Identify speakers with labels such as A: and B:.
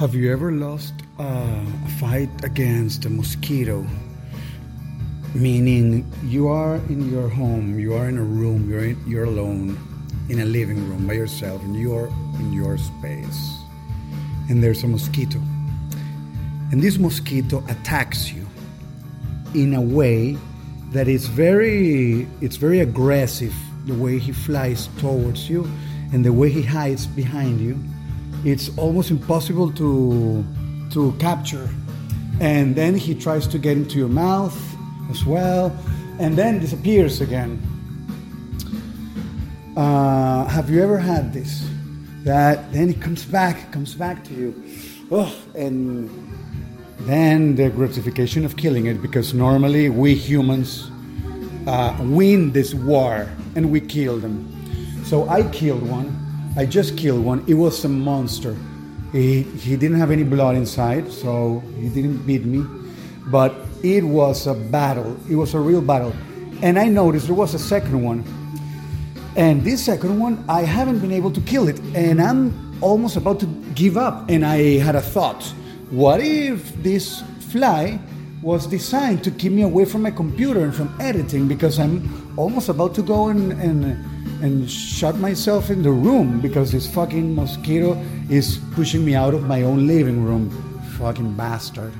A: Have you ever lost a fight against a mosquito? Meaning you are in your home, you are in a room, you're, in, you're alone in a living room by yourself, and you're in your space. And there's a mosquito. And this mosquito attacks you in a way that is very it's very aggressive the way he flies towards you and the way he hides behind you it's almost impossible to to capture. And then he tries to get into your mouth as well and then disappears again. Uh, have you ever had this? That then he comes back comes back to you. Oh, and then the gratification of killing it because normally we humans uh, win this war and we kill them. So i killed one i just killed one. It was a monster. He, he didn't have any blood inside so he didn't beat me. But it was a battle. It was a real battle. And i noticed there was a second one. And this second one i haven't been able to kill it. And i'm almost about to give up. And i had a thought. What if this fly was designed to keep me away from my computer and from editing? Because I'm almost about to go and, and, and shut myself in the room because this fucking mosquito is pushing me out of my own living room. Fucking bastard.